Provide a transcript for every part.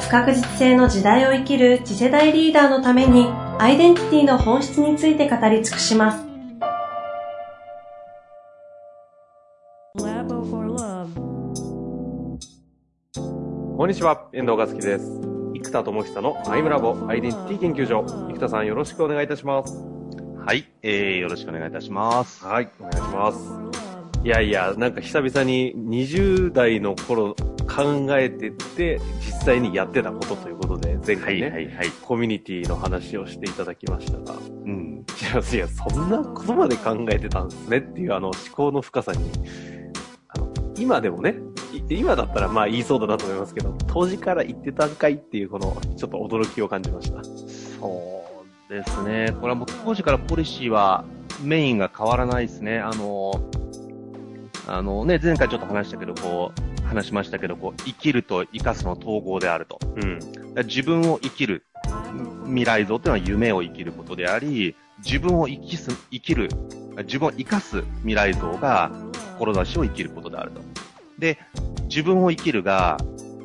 不確実性の時代を生きる次世代リーダーのためにアイデンティティの本質について語り尽くしますこんにちは、遠藤和樹です。生田智久のアイムラボアイデンティティ研究所。生田さんよろしくお願いいたします。はい、えー、よろしくお願いいたします。はい、お願いします。いやいや、なんか久々に20代の頃考えてて、実際にやってたことということで、前回ね、はい、はい。コミュニティの話をしていただきましたが、うん。いや、いや、そんなことまで考えてたんですねっていうあの思考の深さに、あの、今でもね、い今だったらまあ言いそうだなと思いますけど、当時から言ってたんかいっていうこの、ちょっと驚きを感じました。そうですね。これはもう当時からポリシーはメインが変わらないですね。あの、あのね、前回ちょっと話したけど、こう、話しましたけど、こう、生きると生かすの統合であると。うん。自分を生きる未来像っていうのは夢を生きることであり、自分を生きす、生きる、自分を生かす未来像が志を生きることであると。で、自分を生きるが、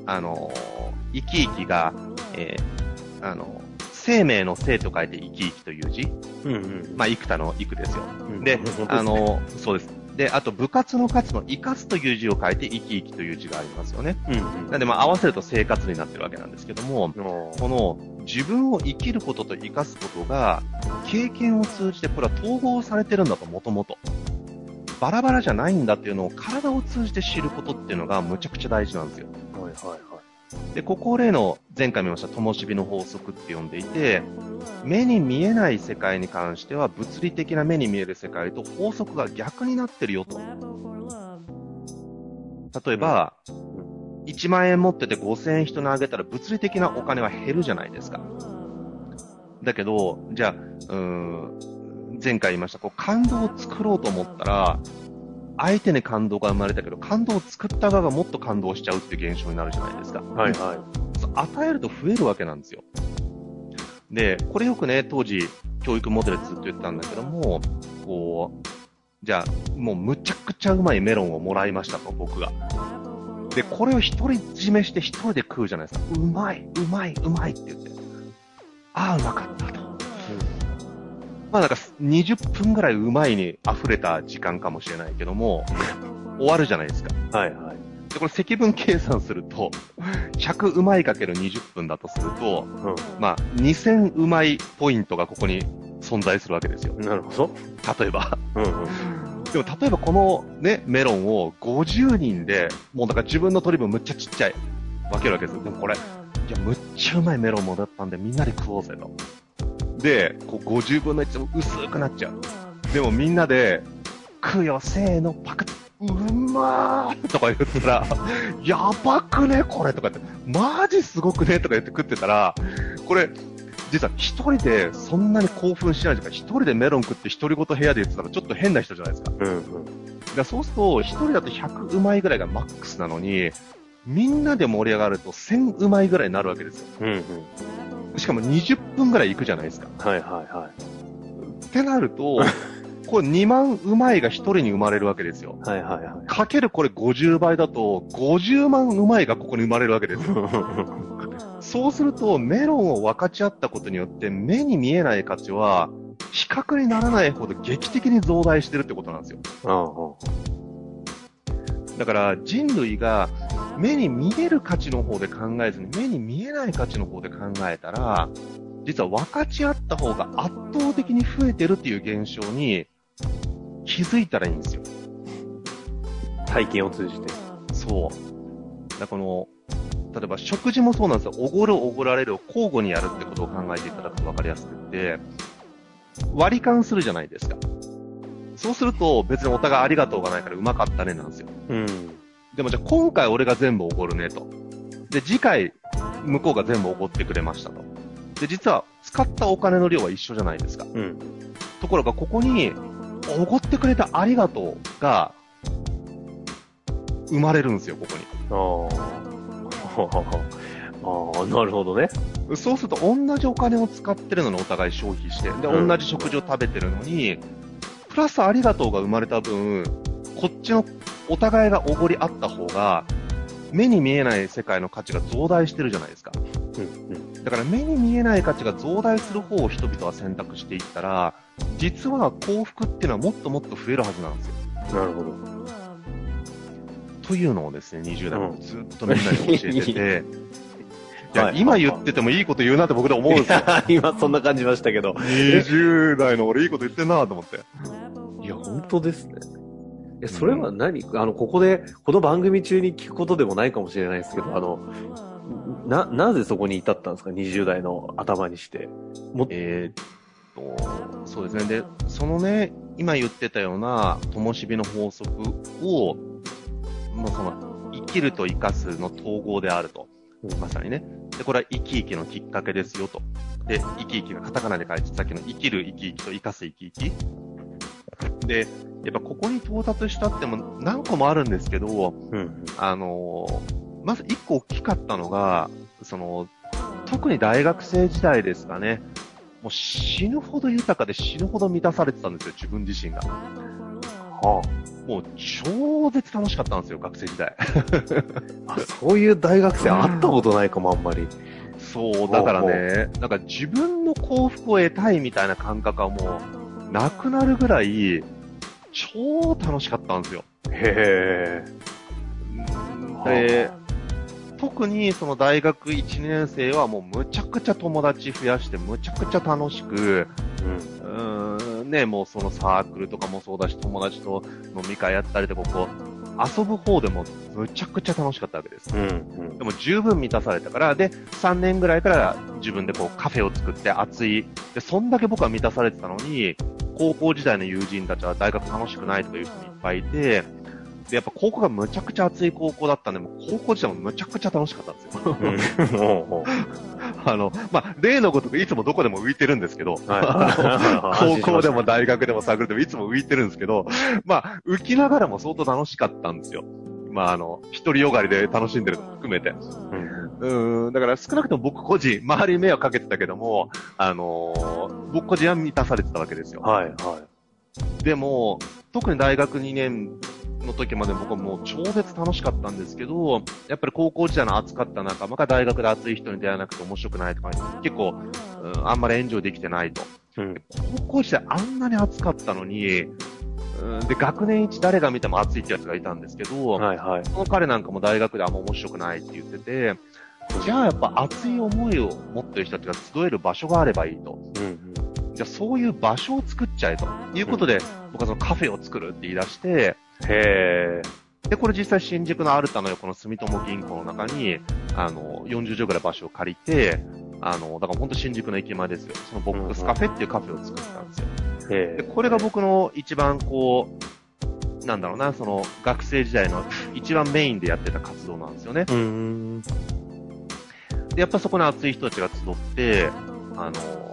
あの、生き生きが、えーあの、生命の生と書いて生き生きという字。うんうん。まあ、幾多の幾ですよ。うんで、あ、の、そうです。で、あと、部活の活の生かすという字を書いて生き生きという字がありますよね。うんうん。なんで、まあ、合わせると生活になってるわけなんですけども、のこの自分を生きることと生かすことが、経験を通じてこれは統合されてるんだと、もともと。バラバラじゃないんだっていうのを体を通じて知ることっていうのがむちゃくちゃ大事なんですよ。はいはいはい。で、ここ例の前回見ました灯火の法則って呼んでいて、目に見えない世界に関しては物理的な目に見える世界と法則が逆になってるよと。例えば、1万円持ってて5000円人にあげたら物理的なお金は減るじゃないですか。だけど、じゃあ、うん、前回言いました、こう感動を作ろうと思ったら、相手に感動が生まれたけど、感動を作った側がもっと感動しちゃうっていう現象になるじゃないですか。はいはい。与えると増えるわけなんですよ。で、これよくね、当時、教育モデルずっと言ってたんだけども、こう、じゃあ、もうむちゃくちゃうまいメロンをもらいましたと、僕が。で、これを独り占めして一人で食うじゃないですか。うまい、うまい、うまいって言って。ああ、うまかったと。まあなんか20分ぐらいうまいに溢れた時間かもしれないけども、終わるじゃないですか。はいはい。で、これ積分計算すると、100うまいかける20分だとすると、まあ、2000うまいポイントがここに存在するわけですよう。ん。なるほど。例えば。うんうん。でも、例えばこのね、メロンを50人で、もうだから自分の取り分むっちゃちっちゃい。分けるわけですよ。でもこれ、いや、むっちゃうまいメロンもだったんでみんなで食おうぜと。で、こう50分の1も薄くなっちゃう。でもみんなで、食うよ、せーの、パクッ、うまーとか言ったら、やばくねこれとか言って、マジすごくねとか言って食ってたら、これ、実は一人でそんなに興奮しないというか、一人でメロン食って独り言部屋で言ってたらちょっと変な人じゃないですか。うんうん。だそうすると、一人だと100うまいぐらいがマックスなのに、みんなで盛り上がると1000うまいぐらいになるわけですよ。うんうん。しかも20分ぐらい行くじゃないですか。はいはいはい。ってなると、これ2万うまいが1人に生まれるわけですよ。はいはいはい。かけるこれ50倍だと、50万うまいがここに生まれるわけですよ。そうすると、メロンを分かち合ったことによって、目に見えない価値は、比較にならないほど劇的に増大してるってことなんですよ。だから人類が目に見える価値の方で考えずに目に見えない価値の方で考えたら、実は分かち合った方が圧倒的に増えてるっていう現象に気づいたらいいんですよ。体験を通じて。そう。だこの、例えば食事もそうなんですよ。おごるおごられるを交互にやるってことを考えていただくと分かりやすくって、割り勘するじゃないですか。そうすると別にお互いありがとうがないからうまかったねなんですよ。うん。でもじゃあ今回俺が全部おごるねと。で、次回向こうが全部おごってくれましたと。で、実は使ったお金の量は一緒じゃないですか。うん。ところがここに、おごってくれたありがとうが、生まれるんですよ、ここに。あ あ。なるほどね。そうすると同じお金を使ってるのにお互い消費して、で、うん同じ食事を食べてるのに、プラスありがとうが生まれた分、こっちのお互いがおごり合った方が、目に見えない世界の価値が増大してるじゃないですか。うん。うん。だから目に見えない価値が増大する方を人々は選択していったら、実は幸福っていうのはもっともっと増えるはずなんですよ。なるほど。というのをですね、20代うんもずっとみんなに教えてて、い や、はい今言っててもいいこと言うなって僕で思うんですよ。今そんな感じましたけど。20代の俺いいこと言ってんなと思って。いや、本当ですね。え、それは何、あの、ここで、この番組中に聞くことでもないかもしれないですけど、あの、な、なぜそこに至ったんですか ?20 代の頭にして。もえーっと、そうですね。で、そのね、今言ってたような、灯火の法則を、もうその、生きると生かすの統合であると。まさにね。で、これは生き生きのきっかけですよと。で、生き生きがカタカナで書いて、さっきの生きる生き生きと生かす生き生き。で、やっぱここに到達したっても何個もあるんですけど、うん。あのーまず一個大きかったのが、その、特に大学生時代ですかね。もう死ぬほど豊かで死ぬほど満たされてたんですよ、自分自身が。はもう超絶楽しかったんですよ、学生時代。あ、あそういう大学生会ったことないかも、あんまり。そう、だからね、なんか自分の幸福を得たいみたいな感覚はもう、なくなるぐらい、超楽しかったんですよ。へえ。で、特にその大学1年生はもうむちゃくちゃ友達増やして、むちゃくちゃ楽しく、うん。うーん、ね、もうそのサークルとかもそうだし、友達と飲み会やったりとか、こう、遊ぶ方でもむちゃくちゃ楽しかったわけです。うん。うんでも十分満たされたから、で、3年ぐらいから自分でこうカフェを作って熱い。で、そんだけ僕は満たされてたのに、高校時代の友人たちは大学楽しくないとかいう人もいっぱいいて、で、やっぱ高校がむちゃくちゃ熱い高校だったんで、もう高校時代もむちゃくちゃ楽しかったんですよ。うん。あの、まあ、例のごとくいつもどこでも浮いてるんですけど、はい 高校でも大学でもサークルでもいつも浮いてるんですけど、まあ、浮きながらも相当楽しかったんですよ。まあ、あの、独りよがりで楽しんでるのも含めて。うん。うん、だから少なくとも僕個人、周りに迷惑かけてたけども、あのー僕個人は満たされてたわけですよ。はい、はでも、特に大学2年の時まで僕はもう超絶楽しかったんですけど、やっぱり高校時代の熱かった仲間が大学で熱い人に出会わなくて面白くないとか、結構、うん、あんまりエンジョイできてないと。い。うん。高校時代あんなに熱かったのに、うん、で、学年一誰が見ても熱いってやつがいたんですけど、はい、はい。その彼なんかも大学であんま面白くないって言ってて、じゃあやっぱ熱い思いを持ってる人たちが集える場所があればいいと。うん。じゃあそういう場所を作っちゃえということで、僕はそのカフェを作るって言い出して、へえ。で、これ実際新宿のアルタの横の住友銀行の中に、あの、40畳ぐらい場所を借りて、あの、だから本当新宿の駅前ですよ。そのボックスカフェっていうカフェを作ったんですよ。へで、これが僕の一番こう、なんだろうな、その学生時代の一番メインでやってた活動なんですよね。で、やっぱそこに熱い人たちが集って、あの、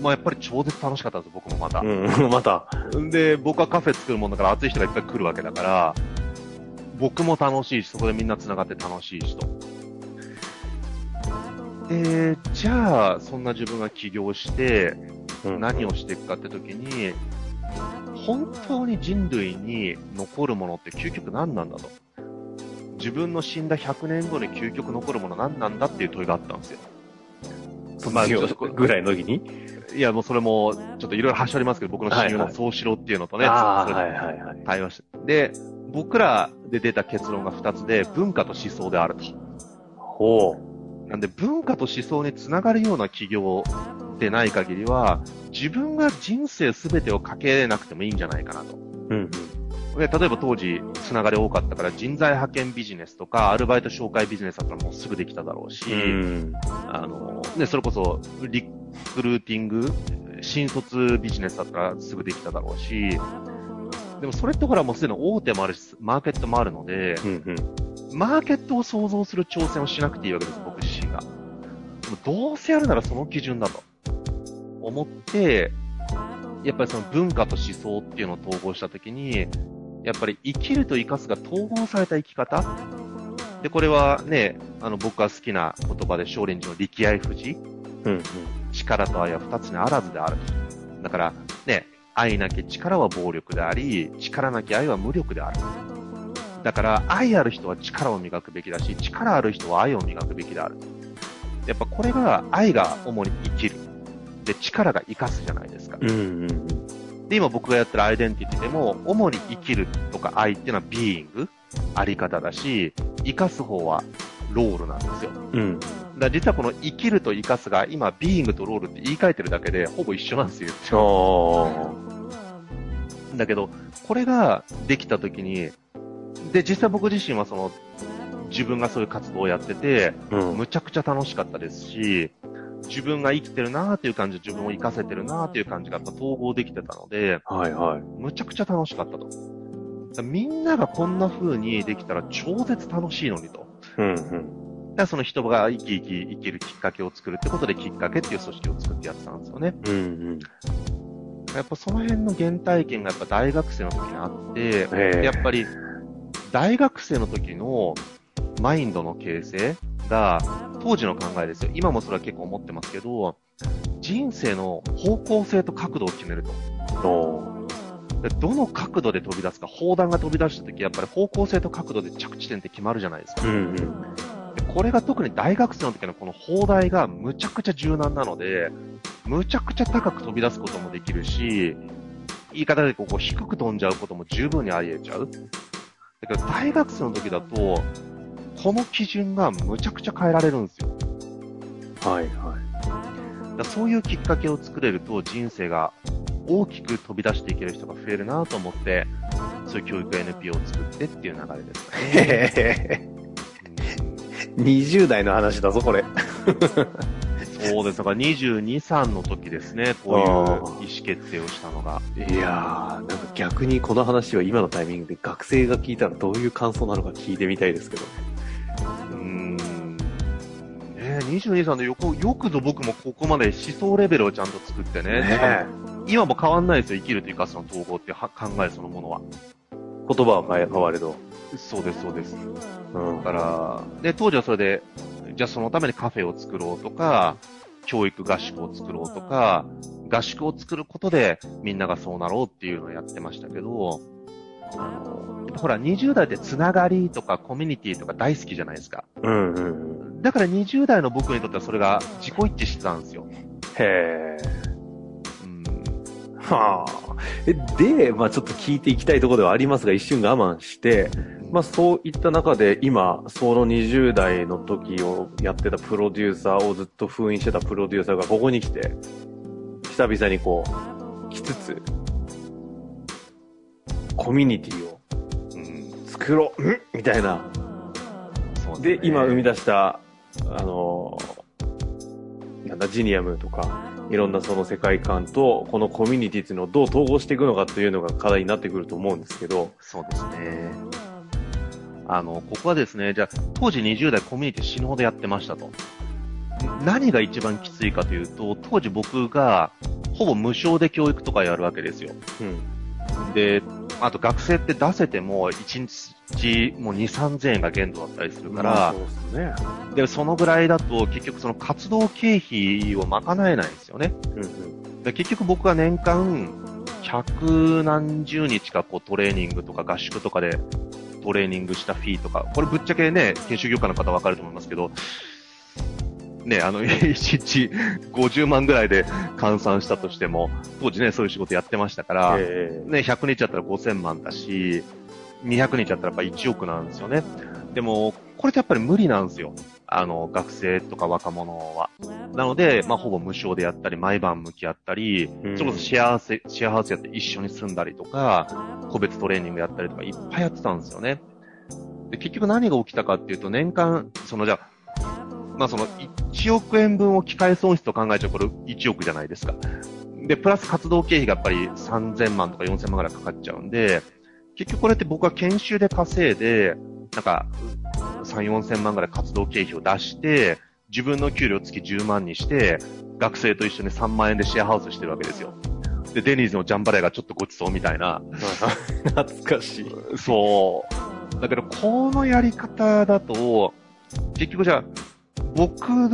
まあやっぱり超絶楽しかったんですよ、僕もまた。うん。また。で、僕はカフェ作るもんだから熱い人がいっぱい来るわけだから、僕も楽しいし、そこでみんな繋がって楽しいしと。で、じゃあ、そんな自分が起業して、うん何をしていくかって時に、本当に人類に残るものって究極何なんだと。自分の死んだ100年後に究極残るもの何なんだっていう問いがあったんですよ。まあぐらいの時に？いや、もうそれも、ちょっといろいろはしょりますけど、僕の親友の総志郎っていうのとね、ああ、それはいはいはい。対話して。で、僕らで出た結論が2つで、文化と思想であると。ほなんで、文化と思想につながるような企業でない限りは、自分が人生すべてをかけなくてもいいんじゃないかなと。う。うん。で例えば当時、つながり多かったから、人材派遣ビジネスとか、アルバイト紹介ビジネスだったらもうすぐできただろうし、うん。あの、ね、それこそ、リクルーティング、新卒ビジネスだったらすぐできただろうし、でもそれってほらもうすでに大手もあるし、マーケットもあるので、うんうん。マーケットを想像する挑戦をしなくていいわけです、僕自身が。でもどうせやるならその基準だと思って、やっぱりその文化と思想っていうのを統合したときに、やっぱり生きると生かすが統合された生き方で、これはね、あの僕が好きな言葉で少林寺の力愛富士うん。力と愛は二つにあらずであると。だから、ね、愛なき力は暴力であり、力なき愛は無力である。だから、愛ある人は力を磨くべきだし、力ある人は愛を磨くべきである。やっぱこれが、愛が主に生きる。で、力が生かすじゃないですか。うん。うん。で、今僕がやってるアイデンティティでも、主に生きるとか愛っていうのはビーイング、あり方だし、生かす方はロールなんですよ。うん。だ実はこの生きると生かすが、今、ビーイングとロールって言い換えてるだけで、ほぼ一緒なんですよ。あだけど、これができたときに、で、実際僕自身はその、自分がそういう活動をやってて、あ。うん。むちゃくちゃ楽しかったですし、自分が生きてるなーっていう感じ、自分を生かせてるなーっていう感じがやっぱ統合できてたので、はいはい。むちゃくちゃ楽しかったと。みんながこんな風にできたら超絶楽しいのにと。うん。うん。だからその人が生き生き生きるきっかけを作るってことできっかけっていう組織を作ってやってたんですよね。うん。うん。やっぱその辺の原体験がやっぱ大学生の時にあって、ええやっぱり大学生の時のマインドの形成が当時の考えですよ。今もそれは結構思ってますけど、人生の方向性と角度を決めると。どの角度で飛び出すか、砲弾が飛び出した時、やっぱり方向性と角度で着地点って決まるじゃないですか。うん。うん。でこれが特に大学生の時のこの砲台がむちゃくちゃ柔軟なので、むちゃくちゃ高く飛び出すこともできるし、言い方でこう低く飛んじゃうことも十分にあり得ちゃう。だけど大学生の時だと、この基準がむちゃくちゃ変えられるんですよ。はいはい。だからそういうきっかけを作れると人生が大きく飛び出していける人が増えるなと思って、そういう教育 NPO を作ってっていう流れですかね。へへうん20代の話だぞ、これ。そうです。だから22、3の時ですね、こういう意あ思ー決定をしたのが。いやー、なんか逆にこの話は今のタイミングで学生が聞いたらどういう感想なのか聞いてみたいですけど。え22、3でよく、よくぞ僕もここまで思想レベルをちゃんと作ってね。しかも今も変わんないですよ、生きると生かすの統合っていうは考えそのものは。言葉は変われど。そうです、そうです。うんだから、で、当時はそれで、じゃあそのためにカフェを作ろうとか、教育合宿を作ろうとか、合宿を作ることでみんながそうなろうっていうのをやってましたけど、あの、ほら20代ってつながりとかコミュニティとか大好きじゃないですか。うんうん。だから20代の僕にとってはそれが自己一致してたんですよ。へー。うん。はあ。え、で、まあちょっと聞いていきたいところではありますが、一瞬我慢して、まあそういった中で今、その20代の時をやってたプロデューサーをずっと封印してたプロデューサーがここに来て、久々にこう、来つつ、コミュニティをうん。作ろう、んみたいな。で、今生み出した、あの、なんだ、ジニアムとか、いろんなその世界観と、このコミュニティっていうのをどう統合していくのかというのが課題になってくると思うんですけど、そうですね。あの、ここはですね、じゃあ、当時20代コミュニティ死ぬほどやってましたと。何が一番きついかというと、当時僕が、ほぼ無償で教育とかやるわけですよ。うん。で、あと学生って出せても、1日もう2、3000円が限度だったりするから、まあそね。で、そのぐらいだと結局その活動経費を賄えないんですよね。うんうん。で結局僕は年間、百何十日かこうトレーニングとか合宿とかでトレーニングしたフィーとか、これぶっちゃけね、研修業界の方わかると思いますけど、ね、あの、一日50万ぐらいで換算したとしても、当時ね、そういう仕事やってましたから、えね、100日だったら5000万だし、200日だったらやっぱ1億なんですよね。でも、これってやっぱり無理なんですよ。あの、学生とか若者は。なので、まあ、ほぼ無償でやったり、毎晩向き合ったり、うんそれこそシェアせシェアハウスやって一緒に住んだりとか、個別トレーニングやったりとか、いっぱいやってたんですよね。で、結局何が起きたかっていうと、年間、そのじゃあまあその1億円分を機械損失と考えちゃうこれ1億じゃないですか。で、プラス活動経費がやっぱり3000万とか4000万ぐらいかかっちゃうんで、結局これって僕は研修で稼いで、なんか、3、4000万ぐらい活動経費を出して、自分の給料月10万にして、学生と一緒に3万円でシェアハウスしてるわけですよ。で、デニーズのジャンバレーがちょっとごちそうみたいな。懐かしい。そう。だけど、このやり方だと、結局じゃあ、僕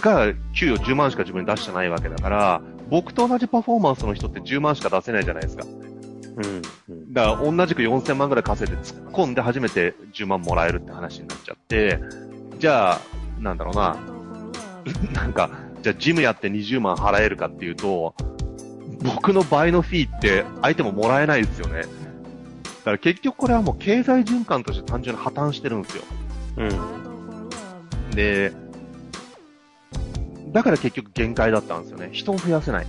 が給与10万しか自分に出してないわけだから、僕と同じパフォーマンスの人って10万しか出せないじゃないですか。うん。うん。だから、同じく4000万ぐらい稼いで突っ込んで初めて10万もらえるって話になっちゃって、じゃあ、なんだろうな、なんか、じゃあジムやって20万払えるかっていうと、僕の倍のフィーって相手ももらえないですよね。だから結局これはもう経済循環として単純に破綻してるんですよ。うん。で、だから結局限界だったんですよね。人を増やせない。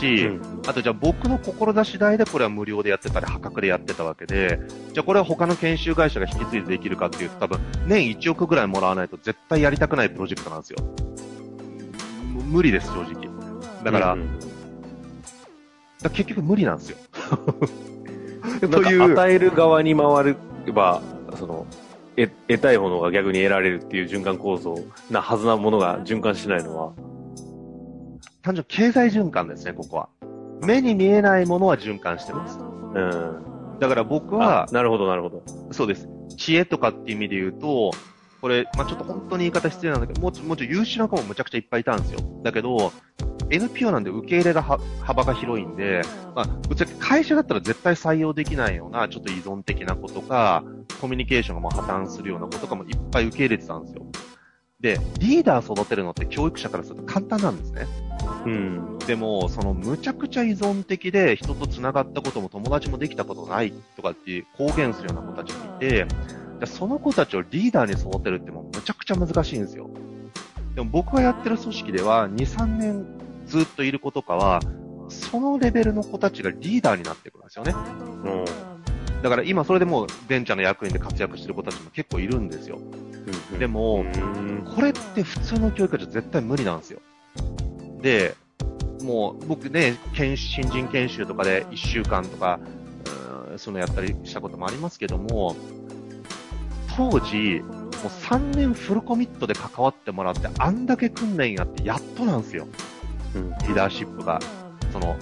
し、うんあとじゃあ僕の志次第でこれは無料でやってたり破格でやってたわけで、じゃあこれは他の研修会社が引き継いでできるかっていうと多分年1億ぐらいもらわないと絶対やりたくないプロジェクトなんですよ。む無理です、正直。だから、うんから結局無理なんですよ。とといういう。与える側に回れば、その、得得たいものが逆に得られるっていう循環構造なはずなものが循環しないのは、単純に経済循環ですね、ここは。目に見えないものは循環してます。うん。だから僕はあ、なるほど、なるほど。そうです。知恵とかっていう意味で言うと、これ、まあ、ちょっと本当に言い方失礼なんだけど、もうちょ、もうちょ優秀な子もむちゃくちゃいっぱいいたんですよ。だけど、NPO なんで受け入れがは幅が広いんで、まあ、ぶっちゃけ会社だったら絶対採用できないような、ちょっと依存的な子とか、コミュニケーションがもう破綻するような子とかもいっぱい受け入れてたんですよ。で、リーダー育てるのって教育者からすると簡単なんですね。うん。でも、そのむちゃくちゃ依存的で人と繋がったことも友達もできたことないとかっていう公言するような子たちもいて、でその子たちをリーダーに育てるってもうむちゃくちゃ難しいんですよ。でも僕がやってる組織では2、3年ずっといる子とかは、そのレベルの子たちがリーダーになってくるんですよね。うん。だから今それでもうベンチャーの役員で活躍してる子たちも結構いるんですよ。うんでも、うん。これって普通の教育じゃ絶対無理なんですよ。で、もう僕ね、新人研修とかで1週間とか、うそのやったりしたこともありますけども、当時、もう3年フルコミットで関わってもらって、あんだけ訓練やってやっとなんですよ。うんリーダーシップが、その、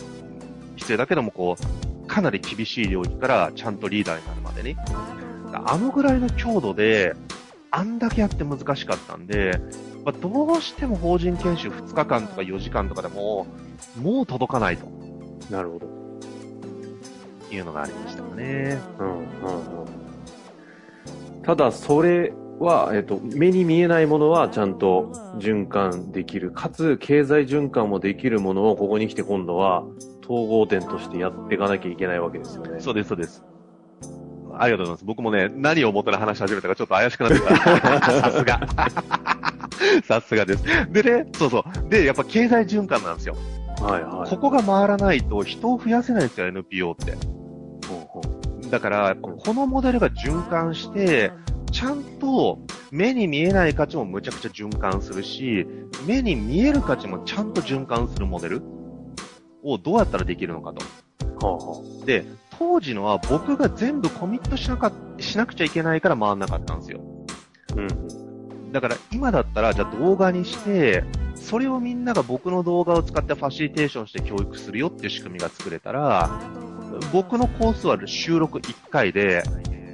必要だけどもこう、かなり厳しい領域からちゃんとリーダーになるまでに。あのぐらいの強度で、あんだけやって難しかったんで、まあ、どうしても法人研修2日間とか4時間とかでも、もう届かないとなるほど。いうのがありましたかね。うん。うん。うん。ただ、それは、えっと、目に見えないものはちゃんと循環できる。かつ、経済循環もできるものをここに来て今度は統合点としてやっていかなきゃいけないわけですよね。そうです、そうです。ありがとうございます。僕もね、何を思っての話し始めたかちょっと怪しくなってきた。さすが。さすがです。でね、そうそう。で、やっぱ経済循環なんですよ。はいはい。ここが回らないと人を増やせないんですよ、NPO って。ほうほうだから、このモデルが循環して、ちゃんと目に見えない価値もむちゃくちゃ循環するし、目に見える価値もちゃんと循環するモデルをどうやったらできるのかと。はあはで、当時のは僕が全部コミットしなかしなくちゃいけないから回んなかったんですよ。あうん。だから今だったら、じゃあ動画にして、それをみんなが僕の動画を使ってファシリテーションして教育するよっていう仕組みが作れたら、僕のコースは収録1回で、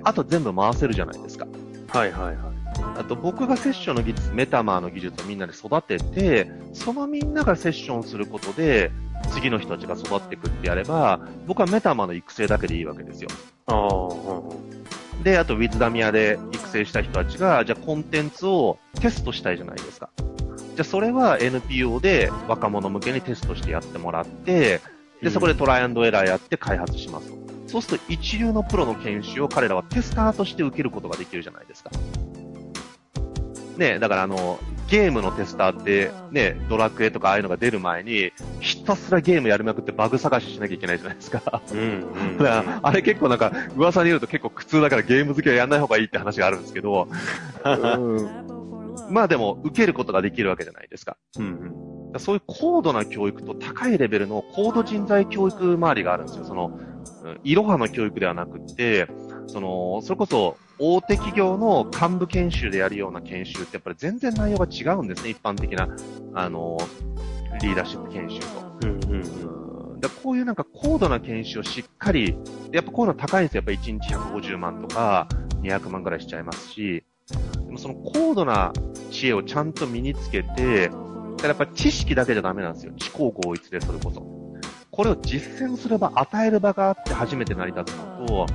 あと全部回せるじゃないですか。はいはいはい。あと僕がセッションの技術、メタマーの技術をみんなで育てて、そのみんながセッションすることで、次の人たちが育っていくってやれば、僕はメタマーの育成だけでいいわけですよ。ああ、うんで、あとウィズダミアで育成した人たちが、じゃあコンテンツをテストしたいじゃないですか。じゃあそれは NPO で若者向けにテストしてやってもらって、で、そこでトライアンドエラーやって開発しますと。そうすると一流のプロの研修を彼らはテスターとして受けることができるじゃないですか。ねだからあの、ゲームのテスターって、ね、ドラクエとかああいうのが出る前に、ひたすらゲームやりまくってバグ探ししなきゃいけないじゃないですか。うんうん。だからあれ結構なんか、噂によると結構苦痛だからゲーム好きはやんない方がいいって話があるんですけど、まあでも、受けることができるわけじゃないですか。うんうん。そういう高度な教育と高いレベルの高度人材教育周りがあるんですよ。その、うんいろはの教育ではなくって、その、それこそ大手企業の幹部研修でやるような研修ってやっぱり全然内容が違うんですね、一般的な、あの、リーダーシップ研修と。うんうんうん。うん、だこういうなんか高度な研修をしっかり、やっぱこういうの高いんですよ。やっぱ1日150万とか200万ぐらいしちゃいますし、でもその高度な知恵をちゃんと身につけて、だからやっぱ知識だけじゃダメなんですよ。知行合一でそれこそ。これを実践すれば与える場があって初めて成り立つのと、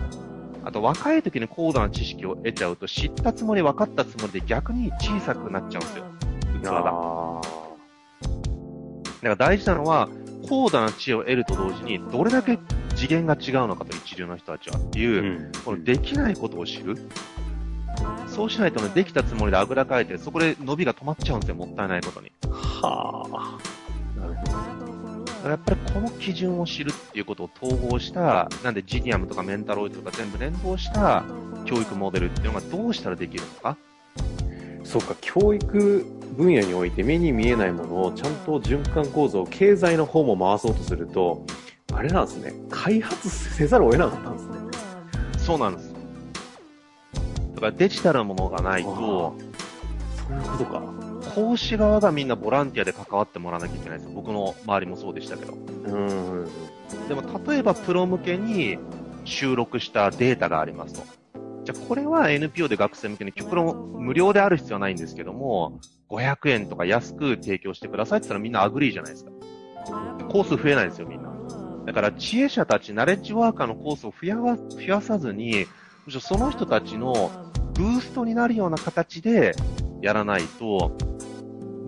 あと若い時に高度な知識を得ちゃうと知ったつもり分かったつもりで逆に小さくなっちゃうんですよ。器が。あだから大事なのは、高度な知恵を得ると同時に、どれだけ次元が違うのかと、一流の人たちはっていう、ーうんこのできないことを知る。そうしないとね、できたつもりであぐらかいて、そこで伸びが止まっちゃうんですよ、もったいないことに。はあ。なるほど。だからやっぱりこの基準を知るっていうことを統合した、なんでジニアムとかメンタロイドとか全部連動した教育モデルっていうのがどうしたらできるのか。そうか、教育分野において目に見えないものをちゃんと循環構造、経済の方も回そうとすると、あれなんですね、開発せざるを得なかったんですね。そうなんです。だからデジタルのものがないと、そういうことか。講師側がみんなボランティアで関わってもらわなきゃいけないです。僕の周りもそうでしたけど。うんうん。でも例えばプロ向けに収録したデータがありますと。じゃあこれは NPO で学生向けに極論無料である必要はないんですけども、500円とか安く提供してくださいって言ったらみんな agree じゃないですか。コース増えないですよみんな。だから知恵者たち、ナレッジワーカーのコースを増やわ増やさずに、むしろその人たちのブーストになるような形でやらないと、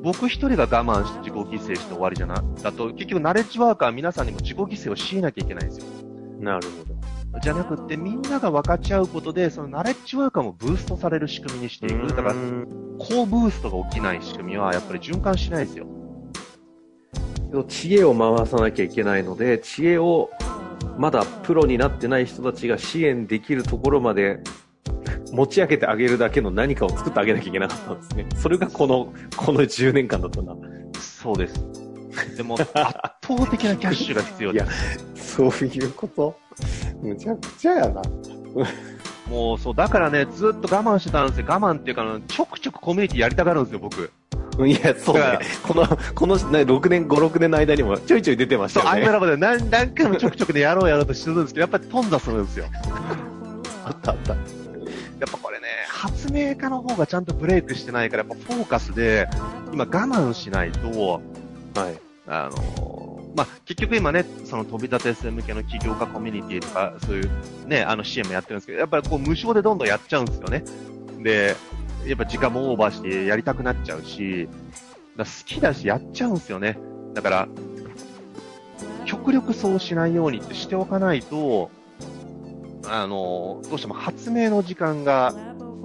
僕一人が我慢して自己犠牲して終わりじゃな、だと結局ナレッジワーカーは皆さんにも自己犠牲を強いなきゃいけないんですよ。なるほじゃなくってみんなが分かち合うことで、そのナレッジワーカーもブーストされる仕組みにしていく。だから、高ブーストが起きない仕組みはやっぱり循環しないですよ。ど。知恵を回さなきゃいけないので、知恵をまだプロになってない人たちが支援できるところまで持ち上げてあげるだけの何かを作ってあげなきゃいけなかったんですね。それがこの、この10年間だったな。そうです。でも、圧倒的なキャッシュが必要です。そういうこと？むちゃくちゃやな。もう、そう、だからね、ずっと我慢してたんですよ。我慢っていうか、ちょくちょくコミュニティやりたがるんですよ、僕。いや、そうね。この、この、ね、6年、5、6年の間にもちょいちょい出てましそう、たよね。アイムラボで何何回もちょくちょくでやろうやろうとしてるんですけど、やっぱり頓挫するんですよ。あったあった。やっぱこれね、発明家の方がちゃんとブレイクしてないから、やっぱフォーカスで、今我慢しないと、はい。あのまあ、結局今ね、その飛び立て生向けの起業家コミュニティとか、そういうね、あの支援もやってるんですけど、やっぱりこう無償でどんどんやっちゃうんですよね。で、やっぱ時間もオーバーしてやりたくなっちゃうし、だ好きだしやっちゃうんですよね。だから、極力そうしないようにってしておかないと、あの、どうしても発明の時間が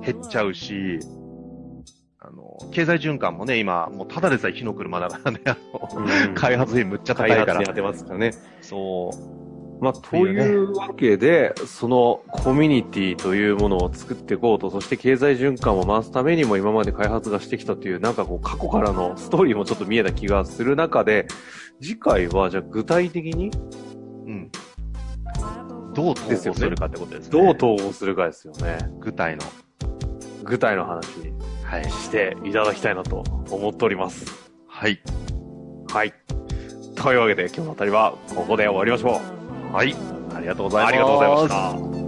減っちゃうし、あの、経済循環もね、今、もうただでさえ火の車だからね、あの、開発費むっちゃ高いから。開発てますからね。そう。まあ、というわけで、そのコミュニティというものを作っていこうと、そして経済循環を回すためにも今まで開発がしてきたという、なんかこう過去からのストーリーもちょっと見えた気がする中で、次回はじゃあ具体的にうん。どう統合するかってことですね。どう統合するかですよね。具体の。具体の話はい。していただきたいなと思っております。はい。はい。というわけで今日のあたりはここで終わりましょう。はい。ありがとうございます。ありがとうございました。